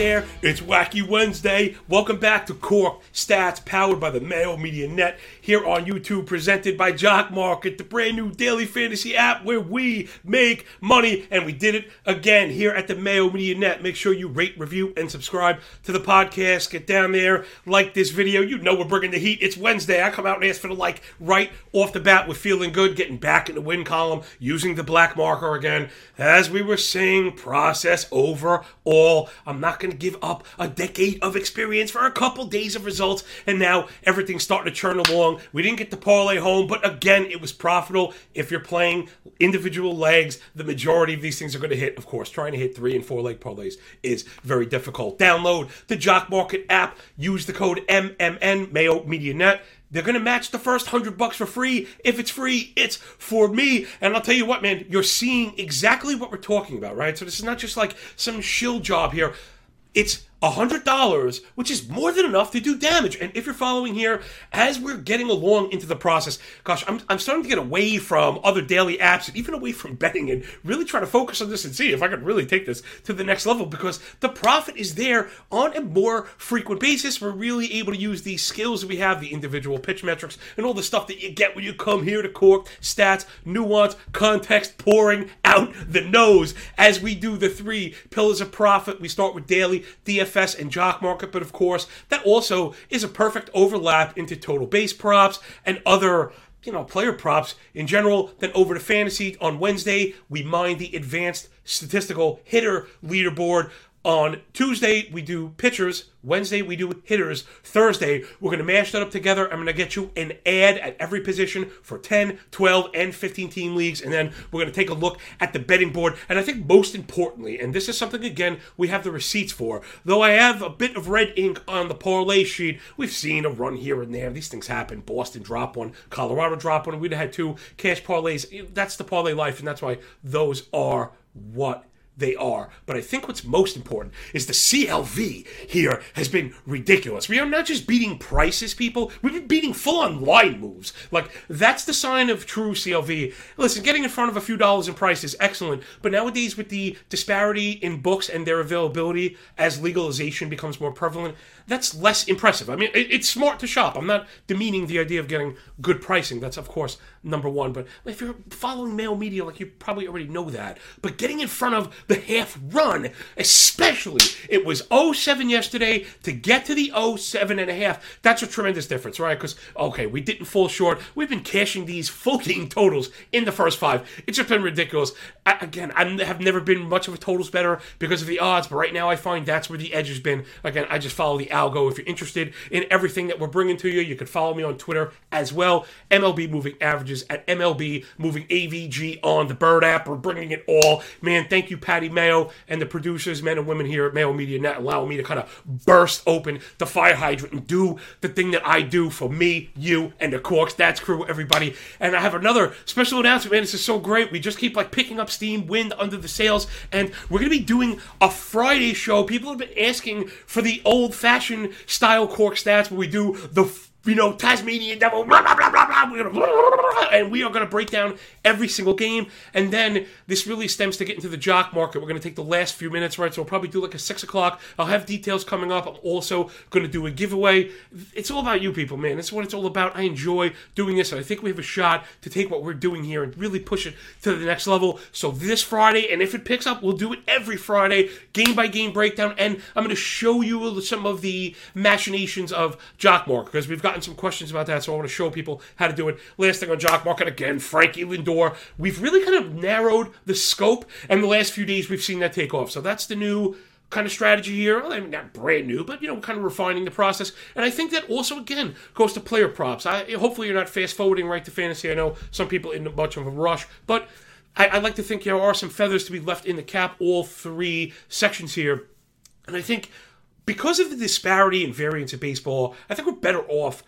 there. It's Wacky Wednesday. Welcome back to Cork Stats, powered by the Mayo Media Net, here on YouTube, presented by Jock Market, the brand new daily fantasy app where we make money. And we did it again here at the Mayo Media Net. Make sure you rate, review, and subscribe to the podcast. Get down there, like this video. You know we're bringing the heat. It's Wednesday. I come out and ask for the like right off the bat. We're feeling good, getting back in the win column, using the black marker again. As we were saying, process over all. I'm not going to give up a decade of experience for a couple days of results, and now everything's starting to churn along. We didn't get the parlay home, but again, it was profitable. If you're playing individual legs, the majority of these things are going to hit. Of course, trying to hit three and four leg parlays is very difficult. Download the Jock Market app. Use the code MMN Mayo Media Net. They're gonna match the first hundred bucks for free. If it's free, it's for me. And I'll tell you what, man, you're seeing exactly what we're talking about, right? So this is not just like some shill job here. It's $100, which is more than enough to do damage. And if you're following here, as we're getting along into the process, gosh, I'm, I'm starting to get away from other daily apps and even away from betting and really try to focus on this and see if I can really take this to the next level because the profit is there on a more frequent basis. We're really able to use these skills that we have, the individual pitch metrics, and all the stuff that you get when you come here to Cork, stats, nuance, context, pouring out the nose as we do the three pillars of profit. We start with daily, DFS and Jock Market, but of course, that also is a perfect overlap into total base props and other you know, player props in general. Then over to fantasy on Wednesday, we mine the advanced statistical hitter leaderboard. On Tuesday, we do pitchers. Wednesday, we do hitters. Thursday, we're going to mash that up together. I'm going to get you an ad at every position for 10, 12, and 15 team leagues. And then we're going to take a look at the betting board. And I think most importantly, and this is something, again, we have the receipts for, though I have a bit of red ink on the parlay sheet, we've seen a run here and there. These things happen. Boston drop one, Colorado drop one. We'd had two cash parlays. That's the parlay life, and that's why those are what they are. But I think what's most important is the CLV here has been ridiculous. We are not just beating prices, people. We've been beating full on line moves. Like, that's the sign of true CLV. Listen, getting in front of a few dollars in price is excellent, but nowadays, with the disparity in books and their availability as legalization becomes more prevalent, that's less impressive. I mean, it's smart to shop. I'm not demeaning the idea of getting good pricing. That's, of course, number one. But if you're following Mayo Media, like you probably already know that. But getting in front of the half run, especially, it was 07 yesterday to get to the 07 and a half. That's a tremendous difference, right? Because, okay, we didn't fall short. We've been cashing these game totals in the first five. It's just been ridiculous. Again, I have never been much of a totals bettor because of the odds, but right now I find that's where the edge has been. Again, I just follow the algo. If you're interested in everything that we're bringing to you, you can follow me on Twitter as well. MLB Moving Averages at MLB Moving AVG on the Bird app. We're bringing it all. Man, thank you, Patty Mayo, and the producers, men and women here at Mayo Media Net, allowing me to kind of burst open the fire hydrant and do the thing that I do for me, you, and the Corks. That's crew, everybody. And I have another special announcement, man. This is so great. We just keep like picking up steam, wind under the sails, and we're going to be doing a Friday show. People have been asking for the old fashioned style cork stats where we do the you know, Tasmanian devil, blah, blah, blah, blah, blah, we're gonna, and we are going to break down every single game. And then this really stems to get into the jock market. We're going to take the last few minutes, right? So we'll probably do like a six o'clock. I'll have details coming up. I'm also going to do a giveaway. It's all about you people, man. That's what it's all about. I enjoy doing this, and I think we have a shot to take what we're doing here and really push it to the next level. So this Friday, and if it picks up, we'll do it every Friday, game by game breakdown. And I'm going to show you some of the machinations of jock market because we've got gotten some questions about that, so I want to show people how to do it. Last thing on Jock Market again, Frankie Lindor. We've really kind of narrowed the scope, and the last few days we've seen that take off. So that's the new kind of strategy here. I mean, not brand new, but you know, kind of refining the process. And I think that also again goes to player props. I hopefully you're not fast forwarding right to fantasy. I know some people in a much of a rush, but I, I like to think there are some feathers to be left in the cap. All three sections here, and I think because of the disparity and variance of baseball, I think we're better off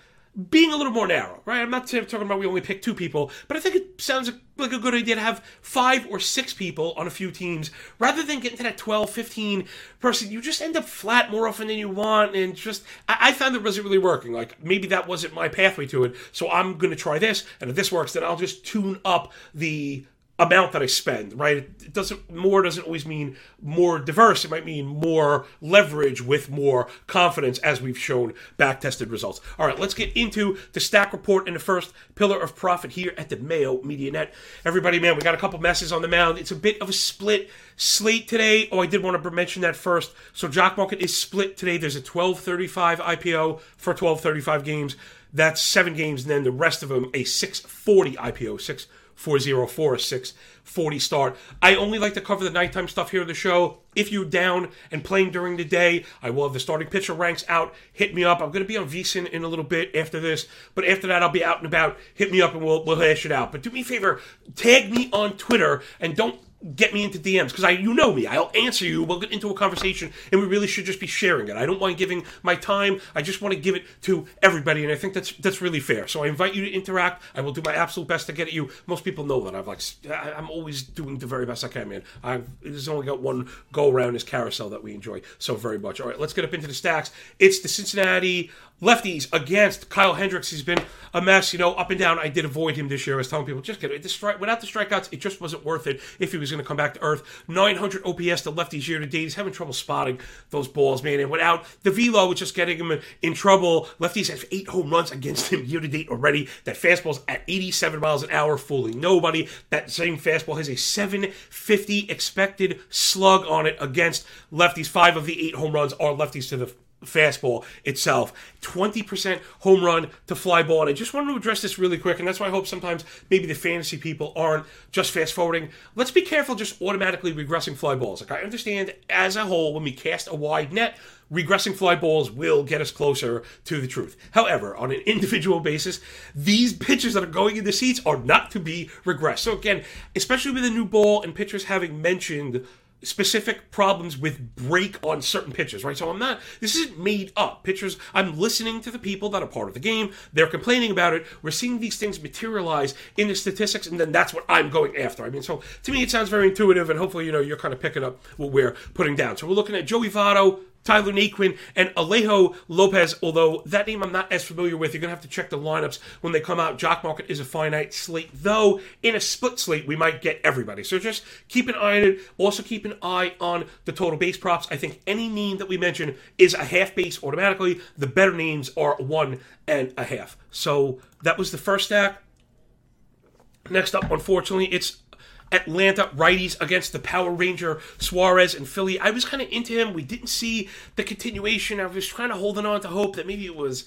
being a little more narrow, right? I'm not talking about we only pick two people, but I think it sounds like a good idea to have five or six people on a few teams rather than getting to that 12, 15 person. You just end up flat more often than you want, and just I, I found it wasn't really working. Like maybe that wasn't my pathway to it, so I'm going to try this, and if this works, then I'll just tune up the amount that I spend, right? It doesn't more doesn't always mean more diverse. It might mean more leverage with more confidence, as we've shown back tested results. All right, let's get into the stack report and the first pillar of profit here at the Mayo Media Net. Everybody, man, we got a couple messes on the mound. It's a bit of a split slate today. Oh, I did want to mention that first. So Jock Market is split today. There's a 1235 IPO for 1235 games. That's seven games, and then the rest of them a 640 IPO, six 404 640 start. I only like to cover the nighttime stuff here in the show. If you're down and playing during the day, I will have the starting pitcher ranks out. Hit me up. I'm going to be on VSiN in a little bit after this, but after that, I'll be out and about. Hit me up and we'll, we'll hash it out. But do me a favor, tag me on Twitter and don't get me into DMs because I you know me. I'll answer you. We'll get into a conversation, and we really should just be sharing it. I don't mind giving my time. I just want to give it to everybody, and I think that's that's really fair. So I invite you to interact. I will do my absolute best to get at you. Most people know that I've like I'm always doing the very best I can, man. I've there's only got one go around this carousel that we enjoy so very much. All right, let's get up into the stacks. It's the Cincinnati lefties against Kyle Hendricks. He's been a mess, you know, up and down. I did avoid him this year. I was telling people, just get it. Strike, without the strikeouts, it just wasn't worth it if he was going to come back to earth. 900 OPS, the lefties year to date. He's having trouble spotting those balls, man. And without the velo, it's just getting him in trouble. Lefties have eight home runs against him year to date already. That fastball's at 87 miles an hour, fooling nobody. That same fastball has a 750 expected slug on it against lefties. Five of the eight home runs are lefties to the fastball itself. 20% home run to fly ball. And I just wanted to address this really quick, and that's why I hope sometimes maybe the fantasy people aren't just fast forwarding. Let's be careful just automatically regressing fly balls. Like I understand as a whole, when we cast a wide net, regressing fly balls will get us closer to the truth. However, on an individual basis, these pitches that are going in the seats are not to be regressed. So again, especially with the new ball and pitchers having mentioned specific problems with break on certain pitches, right? So I'm not, this isn't made up. Pitchers, I'm listening to the people that are part of the game. They're complaining about it. We're seeing these things materialize in the statistics, and then that's what I'm going after. I mean, so to me, it sounds very intuitive, and hopefully, you know, you're kind of picking up what we're putting down. So we're looking at Joey Votto, Tyler Naquin, and Alejo Lopez, although that name I'm not as familiar with. You're going to have to check the lineups when they come out. Jock Market is a finite slate, though in a split slate, we might get everybody. So just keep an eye on it. Also, keep an eye on the total base props. I think any name that we mention is a half base automatically. The better names are one and a half. So that was the first stack. Next up, unfortunately, it's Atlanta righties against the Power Ranger Suarez and Philly. I was kind of into him. We didn't see the continuation. I was kind of holding on to hope that maybe it was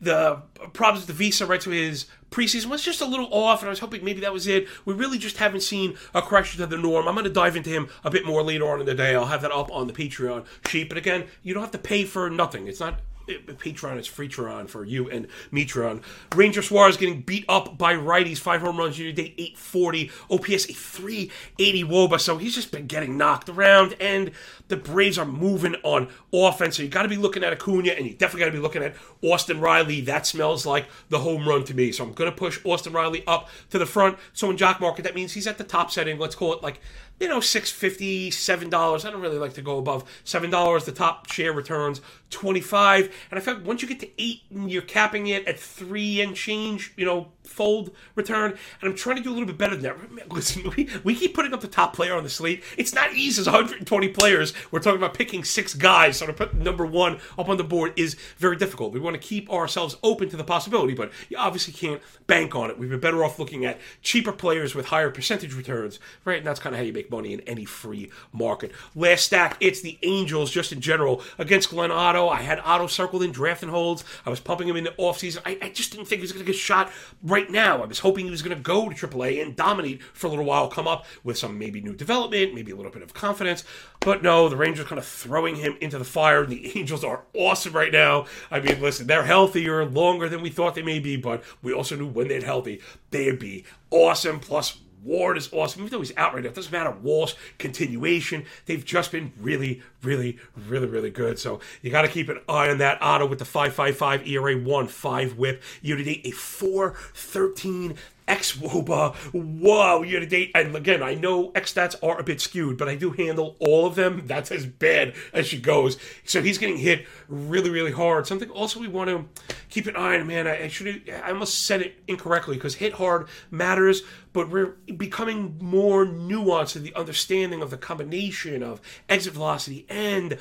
the problems with the visa right to his preseason was just a little off, and I was hoping maybe that was it. We really just haven't seen a correction to the norm. I'm going to dive into him a bit more later on in the day. I'll have that up on the Patreon sheet. But again, you don't have to pay for nothing. It's not Patreon is Freetron for you and Metron. Ranger Suarez getting beat up by righties. Five home runs to date, 840. OPS, a 380 Woba. So he's just been getting knocked around. And the Braves are moving on offense. So you got to be looking at Acuna, and you definitely got to be looking at Austin Riley. That smells like the home run to me. So I'm going to push Austin Riley up to the front. So in Jock Market, that means he's at the top setting. Let's call it like you know, six fifty, seven dollars. I don't really like to go above seven dollars. The top share returns twenty five, and I felt once you get to eight, and you're capping it at three and change. You know, fold return, and I'm trying to do a little bit better than that. Listen, we, we keep putting up the top player on the slate. It's not easy as 120 players. We're talking about picking six guys, so to put number one up on the board is very difficult. We want to keep ourselves open to the possibility, but you obviously can't bank on it. We've been better off looking at cheaper players with higher percentage returns, right? And that's kind of how you make money in any free market. Last stack, it's the Angels just in general against Glenn Otto. I had Otto circled in drafting holds. I was pumping him in the offseason. I, I just didn't think he was going to get shot right now. I was hoping he was going to go to AAA and dominate for a little while, come up with some maybe new development, maybe a little bit of confidence. But no, the Rangers kind of throwing him into the fire. The Angels are awesome right now. I mean, listen, they're healthier longer than we thought they may be, but we also knew when they're healthy, they'd be awesome. Plus, Ward is awesome. Even though he's out right now, it doesn't matter. Walsh, continuation. They've just been really, really, really, really good. So you got to keep an eye on that. Otto with the 5.55 ERA, 1 5 whip. Year to a 4.13 X Woba. Whoa, year to date. And again, I know X stats are a bit skewed, but I do handle all of them. That's as bad as she goes. So he's getting hit really, really hard. Something also we want to keep an eye on, man. I, I should I almost said it incorrectly because hit hard matters, but we're becoming more nuanced in the understanding of the combination of exit velocity and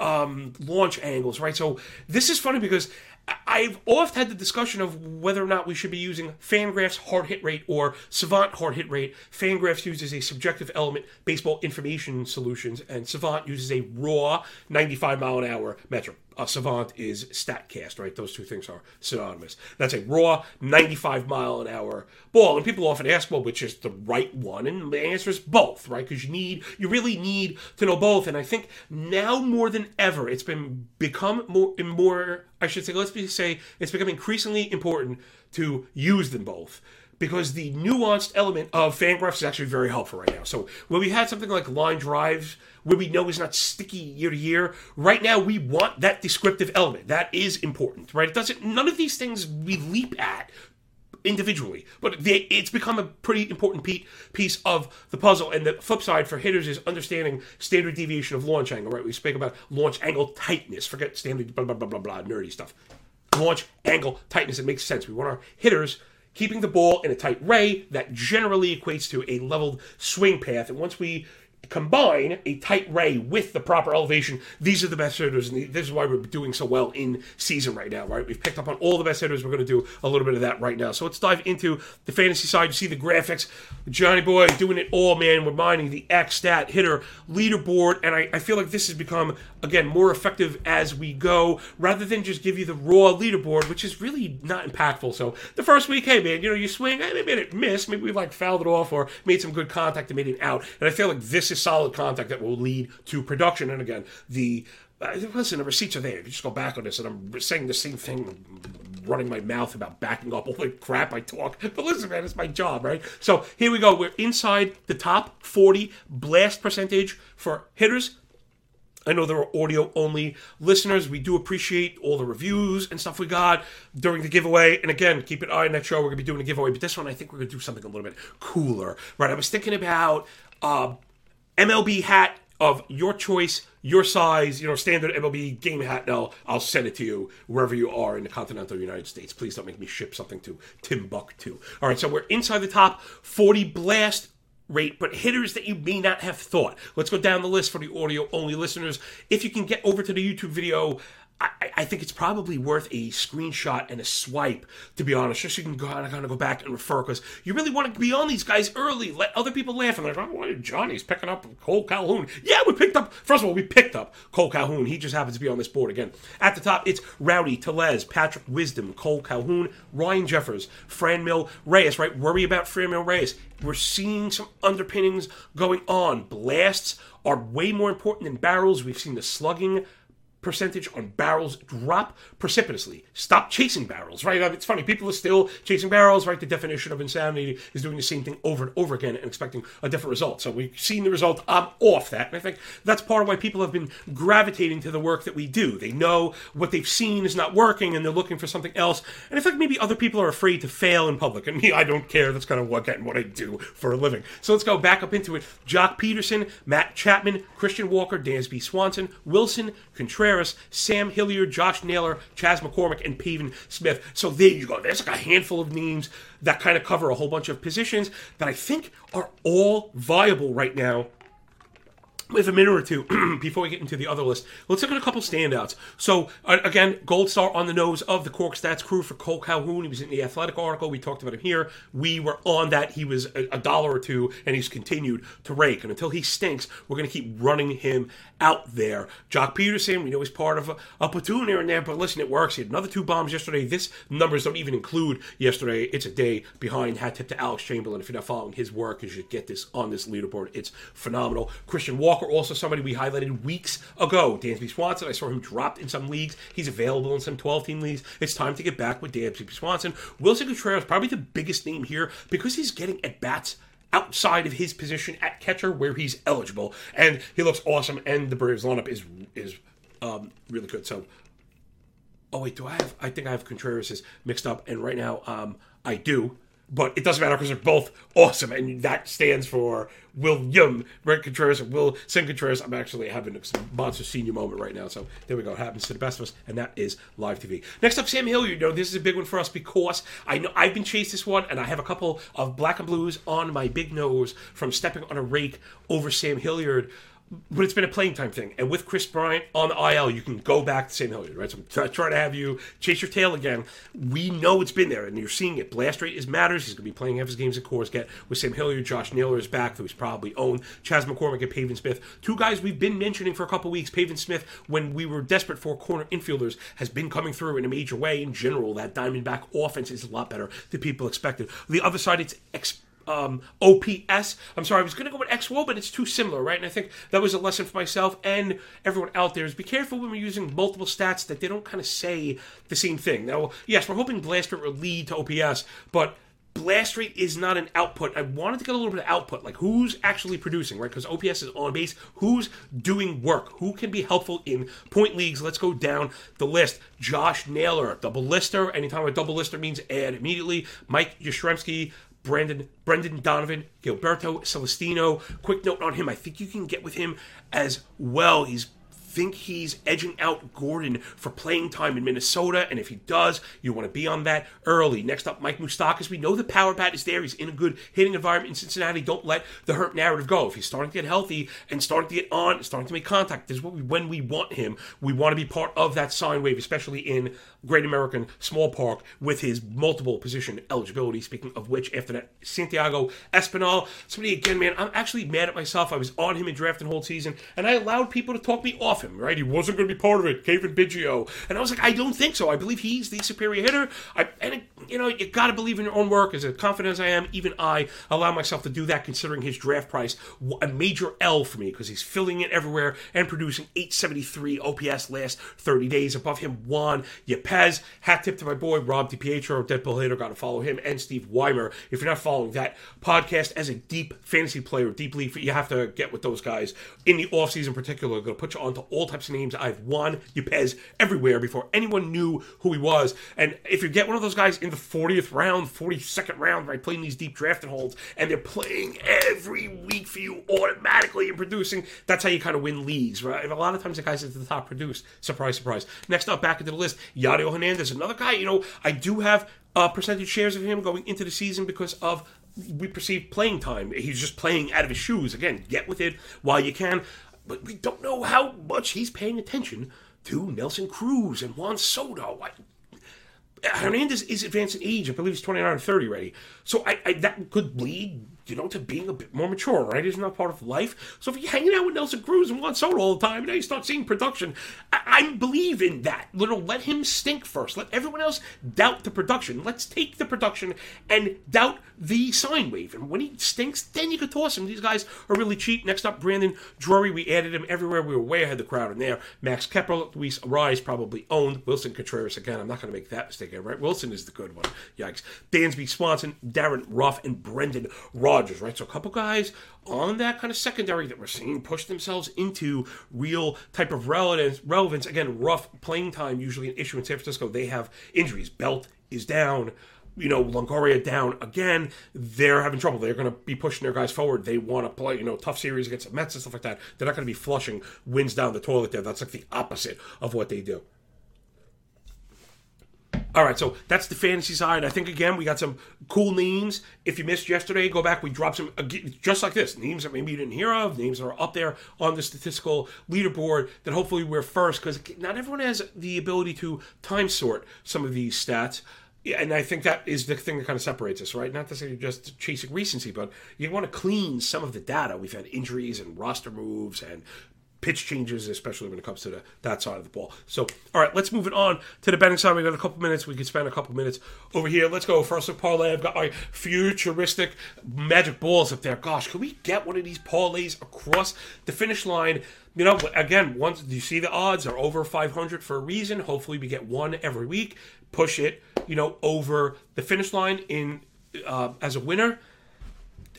um, launch angles, right? So this is funny because I've oft had the discussion of whether or not we should be using Fangraphs hard hit rate or Savant hard hit rate. Fangraphs uses a subjective element, baseball information solutions, and Savant uses a raw 95 mile an hour metric. A Savant is StatCast, right? Those two things are synonymous. That's a raw 95 mile an hour ball, and people often ask, well, which is the right one? And the answer is both, right? Because you need, you really need to know both. And I think now more than ever, it's been become more and more. I should say, let's be, say, it's become increasingly important to use them both because the nuanced element of Fangraphs is actually very helpful right now. So when we had something like line drives where we know is not sticky year to year. Right now, we want that descriptive element. That is important, right? It doesn't. None of these things we leap at individually, but they, it's become a pretty important piece of the puzzle. And the flip side for hitters is understanding standard deviation of launch angle. Right? We speak about launch angle tightness. Forget standard blah blah blah blah blah nerdy stuff. Launch angle tightness. It makes sense. We want our hitters keeping the ball in a tight ray that generally equates to a leveled swing path. And once we combine a tight ray with the proper elevation, these are the best hitters, and this is why we're doing so well in season right now, right? We've picked up on all the best hitters. We're going to do a little bit of that right now. So let's dive into the fantasy side. You see the graphics. Johnny Boy doing it all, man. We're mining the X stat hitter leaderboard, and I, I feel like this has become, again, more effective as we go, rather than just give you the raw leaderboard, which is really not impactful. So the first week, hey, man, you know, you swing, maybe it miss, maybe we like fouled it off or made some good contact and made it out. And I feel like this is solid contact that will lead to production. And again, the uh, listen, the receipts are there. If you just go back on this, and I'm saying the same thing, running my mouth about backing up all the crap I talk. But listen, man, it's my job, right? So here we go. We're inside the top 40 blast percentage for hitters. I know there are audio only listeners. We do appreciate all the reviews and stuff we got during the giveaway. And again, keep an eye on that show. We're going to be doing a giveaway. But this one, I think we're going to do something a little bit cooler, right? I was thinking about uh, MLB hat of your choice, your size, you know, standard MLB game hat. Now I'll send it to you wherever you are in the continental United States. Please don't make me ship something to Timbuktu. All right, so we're inside the top 40 blast rate, but hitters that you may not have thought. Let's go down the list for the audio only listeners. If you can get over to the YouTube video, I, I, think it's probably worth a screenshot and a swipe, to be honest, just so you can go kind of, go back and refer, because you really want to be on these guys early. Let other people laugh. And they're like, oh, Johnny's picking up Cole Calhoun. Yeah, we picked up, first of all, we picked up Cole Calhoun. He just happens to be on this board again. At the top, it's Rowdy, Tellez, Patrick Wisdom, Cole Calhoun, Ryan Jeffers, Franmil Reyes, right? Worry about Franmil Reyes. We're seeing some underpinnings going on. Blasts are way more important than barrels. We've seen the slugging percentage on barrels drop precipitously. Stop chasing barrels, right? It's funny, people are still chasing barrels, right? The definition of insanity is doing the same thing over and over again and expecting a different result. So we've seen the result. I'm off that. And I think that's part of why people have been gravitating to the work that we do. They know what they've seen is not working and they're looking for something else. And I think maybe other people are afraid to fail in public. And me, I don't care. That's kind of what, what I do for a living. So let's go back up into it. Joc Pederson, Matt Chapman, Christian Walker, Dansby Swanson, Willson, Contreras, Sam Hilliard, Josh Naylor, Chas McCormick, and Pavin Smith. So there you go. There's like a handful of names that kind of cover a whole bunch of positions that I think are all viable right now have a minute or two before we get into the other list. Let's look at a couple standouts. So, uh, again, gold star on the nose of the Cork Stats crew for Cole Calhoun. He was in the Athletic article. We talked about him here. We were on that. He was a, a dollar or two, and he's continued to rake. And until he stinks, we're going to keep running him out there. Joc Pederson, we know he's part of a, a platoon here and there, but listen, it works. He had another two bombs yesterday. This numbers don't even include yesterday. It's a day behind. Hat tip to Alex Chamberlain. If you're not following his work, you should get this on this leaderboard. It's phenomenal. Christian Walker Walker, also somebody we highlighted weeks ago. Dansby Swanson, I saw him dropped in some leagues. He's available in some 12 team leagues. It's time to get back with Dansby Swanson. Willson Contreras, probably the biggest name here because he's getting at bats outside of his position at catcher where he's eligible, and he looks awesome. And the Braves lineup is is um, really good. So, oh wait, do I have? I think I have Contreras mixed up, and right now um, I do but it doesn't matter because they're both awesome, and that stands for William Brent Contreras and Will Sin Contreras. I'm actually having a monster senior moment right now, so there we go. It happens to the best of us, and that is live TV. Next up, Sam Hilliard. You know, this is a big one for us because I know I've been chased this one, and I have a couple of black and blues on my big nose from stepping on a rake over Sam Hilliard but it's been a playing time thing. And with Kris Bryant on IL, you can go back to Sam Hilliard, right? So I'm trying to have you chase your tail again. We know it's been there, and you're seeing it. Blast rate is matters. He's going to be playing half his games at Coors Get with Sam Hilliard. Josh Naylor is back, who's probably owned. Chas McCormick and Pavin Smith. Two guys we've been mentioning for a couple weeks. Pavin Smith, when we were desperate for corner infielders, has been coming through in a major way. In general, that Diamondback offense is a lot better than people expected. The other side, it's um, OPS. I'm sorry, I was going to go with XWO, but it's too similar, right? And I think that was a lesson for myself and everyone out there is be careful when we're using multiple stats that they don't kind of say the same thing. Now, yes, we're hoping Blast Rate will lead to OPS, but blast rate is not an output. I wanted to get a little bit of output, like who's actually producing, right? Because OPS is on base. Who's doing work? Who can be helpful in point leagues? Let's go down the list. Josh Naylor, double lister. Anytime a double lister means add immediately. Mike Yastrzemski, Brandon Brendan Donovan, Gilberto Celestino. Quick note on him: I think you can get with him as well. He's think he's edging out Gordon for playing time in Minnesota, and if he does, you want to be on that early. Next up, Mike Moustakas. We know the power bat is there. He's in a good hitting environment in Cincinnati. Don't let the hurt narrative go. If he's starting to get healthy and starting to get on, starting to make contact, this is what we, when we want him. We want to be part of that sine wave, especially in Great American Small Park with his multiple position eligibility. Speaking of which, after that, Santiago Espinal. Somebody again, man, I'm actually mad at myself. I was on him in draft and hold season, and I allowed people to talk me off him. Right, he wasn't going to be part of it. Cavan Biggio, and I was like, I don't think so. I believe he's the superior hitter. I and it, you know, you got to believe in your own work. As confident as I am, even I allow myself to do that, considering his draft price a major L for me because he's filling it everywhere and producing 873 OPS last 30 days. Above him, Juan Yepez Pez. Hat tip to my boy Rob DiPietro, Deadpool Hater. Got to follow him and Steve Weimer. If you're not following that podcast as a deep fantasy player, deeply, you have to get with those guys in the offseason, particular. I'm going to put you onto all types of names. I've won Yepez everywhere before anyone knew who he was. And if you get one of those guys in the 40th round, 42nd round, right, playing these deep drafted holds, and they're playing every week for you automatically and producing, that's how you kind of win leagues, right? And a lot of times the guys at the top produce. Surprise, surprise. Next up, back into the list, Yadi Mario Hernandez, another guy. You know, I do have uh, percentage shares of him going into the season because of we perceive playing time. He's just playing out of his shoes. Again, get with it while you can. But we don't know how much he's paying attention to Nelson Cruz and Juan Soto. I, Hernandez is advanced in age. I believe he's 29 or 30 already. So I, I, that could bleed you know, to being a bit more mature, right? Isn't that part of life? So if you're hanging out with Nelson Cruz and Juan Soto all the time, now you start seeing production. I, I believe in that. Little, let him stink first. Let everyone else doubt the production. Let's take the production and doubt the sine wave. And when he stinks, then you can toss him. These guys are really cheap. Next up, Brandon Drury. We added him everywhere. We were way ahead of the crowd in there. Max Kepler, Luis Arraez probably owned. Willson Contreras again. I'm not going to make that mistake right? Willson is the good one. Yikes. Dansby Swanson, Darin Ruf, and Brendan Right? So a couple guys on that kind of secondary that we're seeing push themselves into real type of relevance. Relevance again, Ruf playing time usually an issue in San Francisco. They have injuries. Belt is down you know, Longoria down again, they're having trouble. They're going to be pushing their guys forward. They want to play, you know, tough series against the Mets and stuff like that. They're not going to be flushing wins down the toilet there. That's like the opposite of what they do. All right, so that's the fantasy side. I think again we got some cool names. If you missed yesterday, go back. We dropped some uh, just like this names that maybe you didn't hear of, names that are up there on the statistical leaderboard. That hopefully we're first because not everyone has the ability to time sort some of these stats. And I think that is the thing that kind of separates us, right? Not to say you're just chasing recency, but you want to clean some of the data. We've had injuries and roster moves and pitch changes, especially when it comes to the, that side of the ball. So, all right, let's move it on to the betting side. We got a couple minutes. We can spend a couple minutes over here. Let's go. First with parlay. I've got my futuristic magic balls up there. Gosh, can we get one of these parlays across the finish line? You know, again, once you see the odds are over 500 for a reason. Hopefully, we get one every week. Push it, you know, over the finish line in uh, as a winner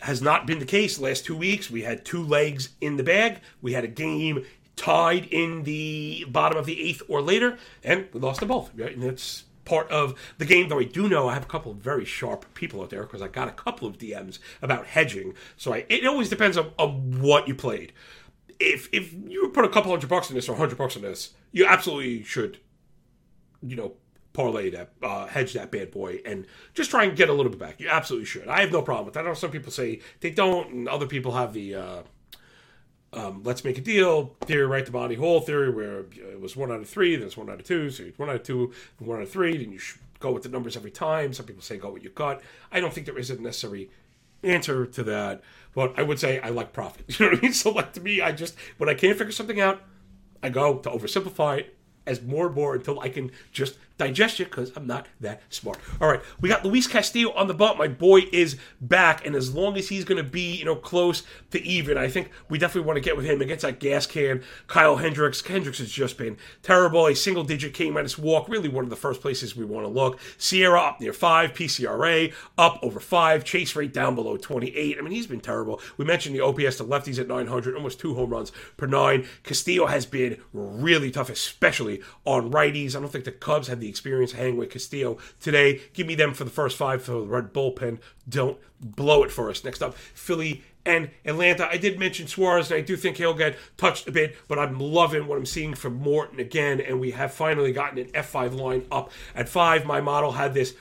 has not been the case the last two weeks. We had two legs in the bag. We had a game tied in the bottom of the eighth or later, and we lost them both. Right? And that's part of the game. Though I do know I have a couple of very sharp people out there because I got a couple of DMs about hedging. So I, it always depends on, on what you played. If if you put a couple hundred bucks in this or a hundred bucks in this, you absolutely should, you know, parlay that, uh, hedge that bad boy, and just try and get a little bit back. You absolutely should. I have no problem with that. I know some people say they don't, and other people have the. Uh, um, let's make a deal theory, right? The Monty Hall theory, where it was one out of three, then it's one out of two, so it's one out of two, and one out of three, then you go with the numbers every time. Some people say go with your gut. I don't think there is a necessary answer to that, but I would say I like profit. You know what I mean? So, like to me, I just when I can't figure something out, I go to oversimplify it as more and more until I can just digest it because I'm not that smart. All right, we got Luis Castillo on the bump. My boy is back, and as long as he's going to be, you know, close to even, I think we definitely want to get with him against that gas can. Kyle Hendricks. Hendricks has just been terrible. A single digit K minus walk, really one of the first places we want to look. SIERA up near five, PCRA up over five, chase rate down below 28. I mean, he's been terrible. We mentioned the OPS to lefties at 900, almost two home runs per nine. Castillo has been really tough, especially on righties. I don't think the Cubs have the experience hanging with Castillo today. Give me them for the first five for the Red bullpen. Don't blow it for us. Next up, Philly and Atlanta. I did mention Suarez, and I do think he'll get touched a bit, but I'm loving what I'm seeing from Morton again, and we have finally gotten an F5 line up at five. My model had this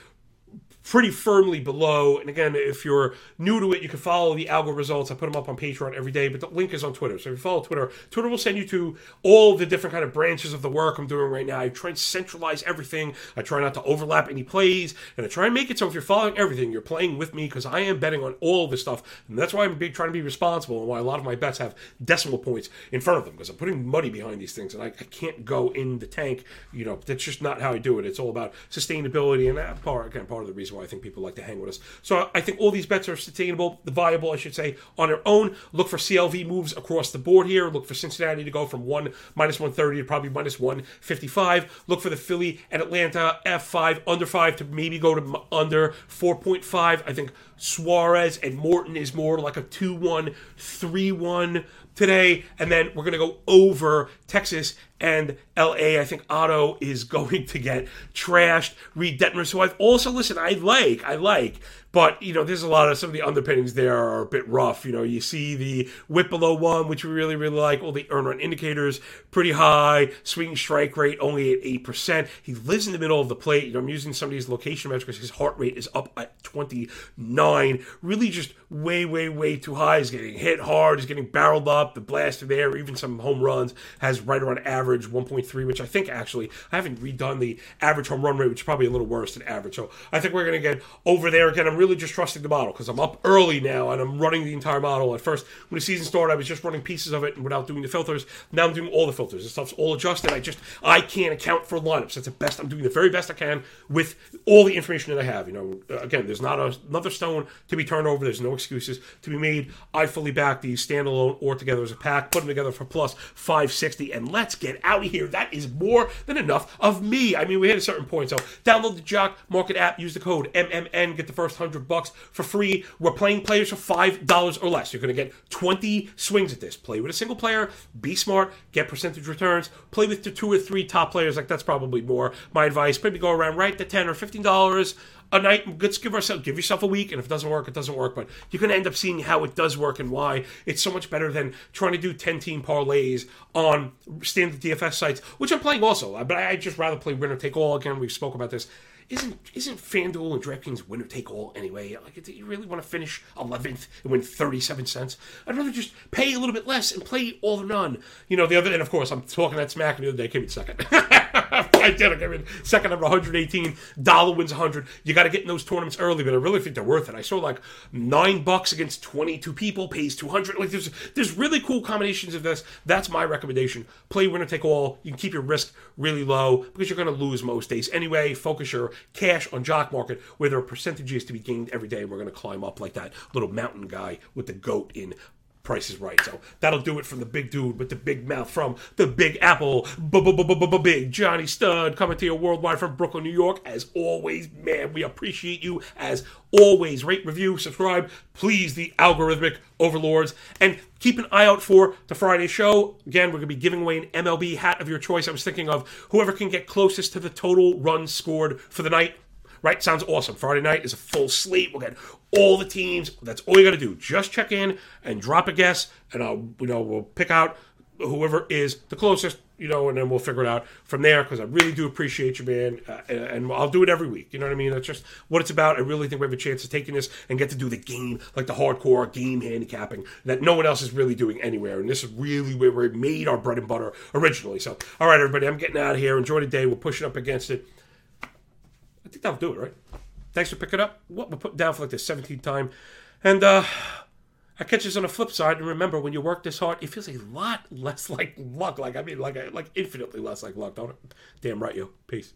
pretty firmly below. And again, if you're new to it, you can follow the algo results. I put them up on Patreon every day, but the link is on Twitter. So if you follow Twitter, Twitter will send you to all the different kind of branches of the work I'm doing right now. I try and centralize everything. I try not to overlap any plays, and I try and make it so if you're following everything, you're playing with me because I am betting on all this stuff, and that's why I'm trying to be responsible and why a lot of my bets have decimal points in front of them because I'm putting money behind these things, and I, I can't go in the tank. You know, that's just not how I do it. It's all about sustainability, and that part again part of the reason why I think people like to hang with us. So I think all these bets are sustainable, the viable, I should say, on their own. Look for CLV moves across the board here. Look for Cincinnati to go from one minus 130 to probably minus 155. Look for the Philly and Atlanta F5 under 5 to maybe go to under 4.5. I think Suarez and Morton is more like a 2 1, 3 1 today. And then we're going to go over Texas and LA. I think Otto is going to get trashed. Reid Detmers, who I've also listened, I like, I like. But, you know, there's a lot of some of the underpinnings there are a bit rough. You know, you see the whip below one, which we really, really like. All the earn run indicators pretty high. Swing strike rate only at 8%. He lives in the middle of the plate. You know, I'm using some of these location metrics. His heart rate is up at 29. Really just way, way, way too high. He's getting hit hard. He's getting barreled up. The blast there, even some home runs, has right around average 1.3, which I think actually, I haven't redone the average home run rate, which is probably a little worse than average. So I think we're going to get over there again. I'm really just trusting the model because I'm up early now and I'm running the entire model. At first, when the season started, I was just running pieces of it without doing the filters. Now I'm doing all the filters. This stuff's all adjusted. I just I can't account for lineups. That's the best. I'm doing the very best I can with all the information that I have. You know, uh, again, there's not a, another stone to be turned over. There's no excuses to be made. I fully back these standalone or together as a pack. Put them together for plus 560, and let's get out of here. That is more than enough of me. I mean, we hit a certain point. So download the Jock Market app. Use the code MMN. Get the first hundred bucks for free. We're playing players for $5 or less. You're to get 20 swings at this. Play with a single player, be smart, get percentage returns. Play with the two or three top players. Like that's probably more my advice. Maybe go around right to 10 or $15 a night. Let's give ourselves, give yourself a week, and if it doesn't work, it doesn't work. But you're going to end up seeing how it does work and why it's so much better than trying to do 10 team parlays on standard DFS sites, which I'm playing also. But I just rather play winner take all. Again, we've spoke about this isn't isn't FanDuel and DraftKings winner take all anyway? Like, do you really want to finish 11th and win 37 cents? I'd rather just pay a little bit less and play all or none. You know, the other, and of course, I'm talking that smack, the other day came in second. I did. I came in second at 118. Dollar wins 100. You got to get in those tournaments early, but I really think they're worth it. I saw like nine bucks against 22 people, pays 200. Like, there's there's really cool combinations of this. That's my recommendation. Play winner take all. You can keep your risk really low because you're going to lose most days anyway. Focus your cash on Jock Market, where there are percentages to be gained every day. We're going to climb up like that little mountain guy with the goat in Price is Right. So that'll do it from the big dude with the big mouth from the Big Apple, big Johnny Stud, coming to you worldwide from Brooklyn, New York. As always, man, we appreciate you. As always, rate, review, subscribe. Please, the algorithmic overlords. And keep an eye out for the Friday show. Again, we're going to be giving away an MLB hat of your choice. I was thinking of whoever can get closest to the total runs scored for the night. Right? Sounds awesome. Friday night is a full slate. We'll get all the teams. That's all you got to do. Just check in and drop a guess, and I'll you know we'll pick out whoever is the closest, you know, and then we'll figure it out from there. Because I really do appreciate you, man, uh, and I'll do it every week. You know what I mean? That's just what it's about. I really think we have a chance of taking this and get to do the game, like the hardcore game handicapping that no one else is really doing anywhere. And this is really where we made our bread and butter originally. So, all right, everybody, I'm getting out of here. Enjoy the day. We're pushing up against it. I think that'll do it, right? Thanks for picking up. What we're putting down for like the 17th time. And uh I catch this on the flip side, and remember, when you work this hard, it feels a lot less like luck. Like I mean, like like infinitely less like luck, don't it? Damn right, yo. Peace.